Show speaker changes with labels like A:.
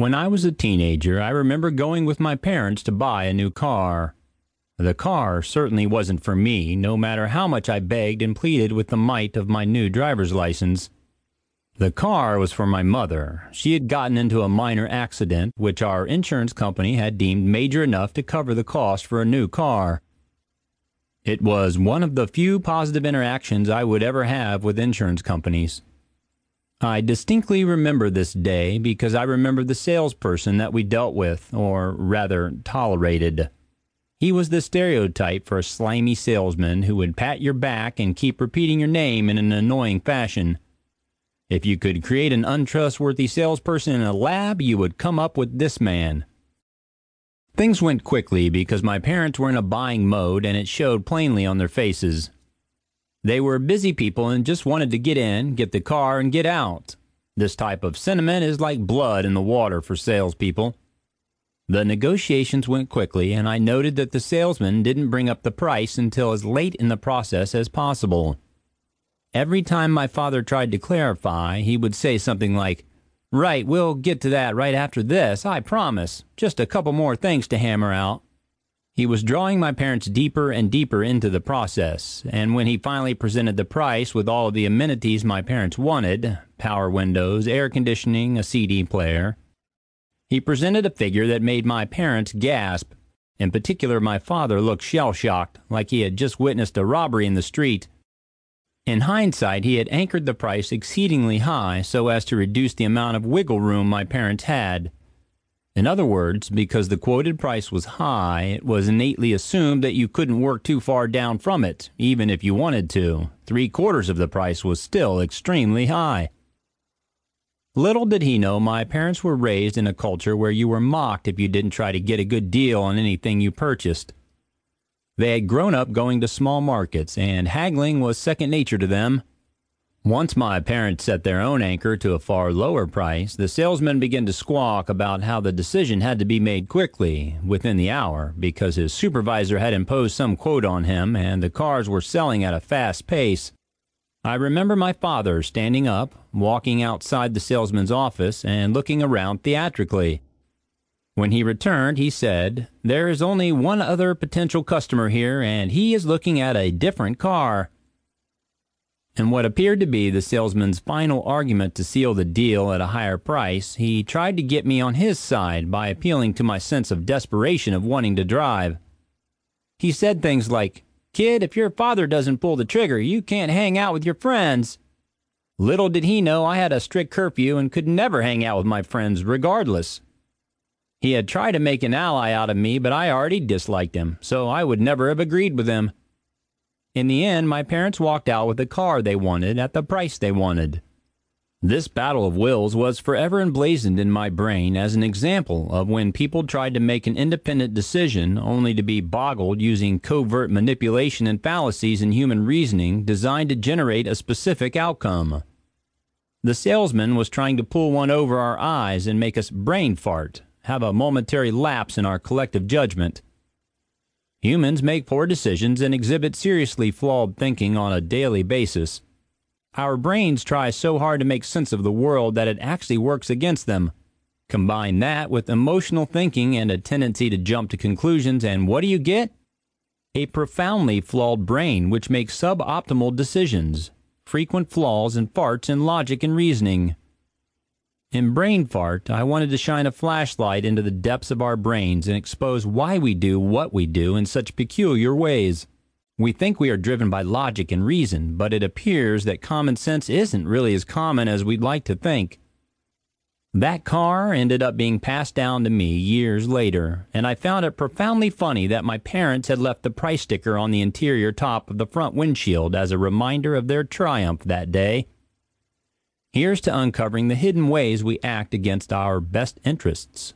A: When I was a teenager, I remember going with my parents to buy a new car. The car certainly wasn't for me, no matter how much I begged and pleaded with the might of my new driver's license. The car was for my mother. She had gotten into a minor accident, which our insurance company had deemed major enough to cover the cost for a new car. It was one of the few positive interactions I would ever have with insurance companies. I distinctly remember this day because I remember the salesperson that we dealt with, or rather tolerated. He was the stereotype for a slimy salesman who would pat your back and keep repeating your name in an annoying fashion. If you could create an untrustworthy salesperson in a lab, you would come up with this man. Things went quickly because my parents were in a buying mode and it showed plainly on their faces. They were busy people and just wanted to get in, get the car, and get out. This type of sentiment is like blood in the water for salespeople. The negotiations went quickly, and I noted that the salesman didn't bring up the price until as late in the process as possible. Every time my father tried to clarify, he would say something like, Right, we'll get to that right after this, I promise. Just a couple more things to hammer out. He was drawing my parents deeper and deeper into the process, and when he finally presented the price with all of the amenities my parents wanted power windows, air conditioning, a CD player he presented a figure that made my parents gasp. In particular, my father looked shell shocked, like he had just witnessed a robbery in the street. In hindsight, he had anchored the price exceedingly high so as to reduce the amount of wiggle room my parents had. In other words, because the quoted price was high, it was innately assumed that you couldn't work too far down from it, even if you wanted to. Three quarters of the price was still extremely high. Little did he know my parents were raised in a culture where you were mocked if you didn't try to get a good deal on anything you purchased. They had grown up going to small markets, and haggling was second nature to them. Once my parents set their own anchor to a far lower price, the salesman began to squawk about how the decision had to be made quickly, within the hour, because his supervisor had imposed some quote on him and the cars were selling at a fast pace. I remember my father standing up, walking outside the salesman's office, and looking around theatrically. When he returned, he said, There is only one other potential customer here, and he is looking at a different car. In what appeared to be the salesman's final argument to seal the deal at a higher price, he tried to get me on his side by appealing to my sense of desperation of wanting to drive. He said things like, Kid, if your father doesn't pull the trigger, you can't hang out with your friends. Little did he know I had a strict curfew and could never hang out with my friends regardless. He had tried to make an ally out of me, but I already disliked him, so I would never have agreed with him. In the end, my parents walked out with the car they wanted at the price they wanted. This battle of wills was forever emblazoned in my brain as an example of when people tried to make an independent decision only to be boggled using covert manipulation and fallacies in human reasoning designed to generate a specific outcome. The salesman was trying to pull one over our eyes and make us brain fart have a momentary lapse in our collective judgment. Humans make poor decisions and exhibit seriously flawed thinking on a daily basis. Our brains try so hard to make sense of the world that it actually works against them. Combine that with emotional thinking and a tendency to jump to conclusions, and what do you get? A profoundly flawed brain which makes suboptimal decisions, frequent flaws and farts in logic and reasoning. In Brain Fart, I wanted to shine a flashlight into the depths of our brains and expose why we do what we do in such peculiar ways. We think we are driven by logic and reason, but it appears that common sense isn't really as common as we'd like to think. That car ended up being passed down to me years later, and I found it profoundly funny that my parents had left the price sticker on the interior top of the front windshield as a reminder of their triumph that day. Here's to uncovering the hidden ways we act against our best interests.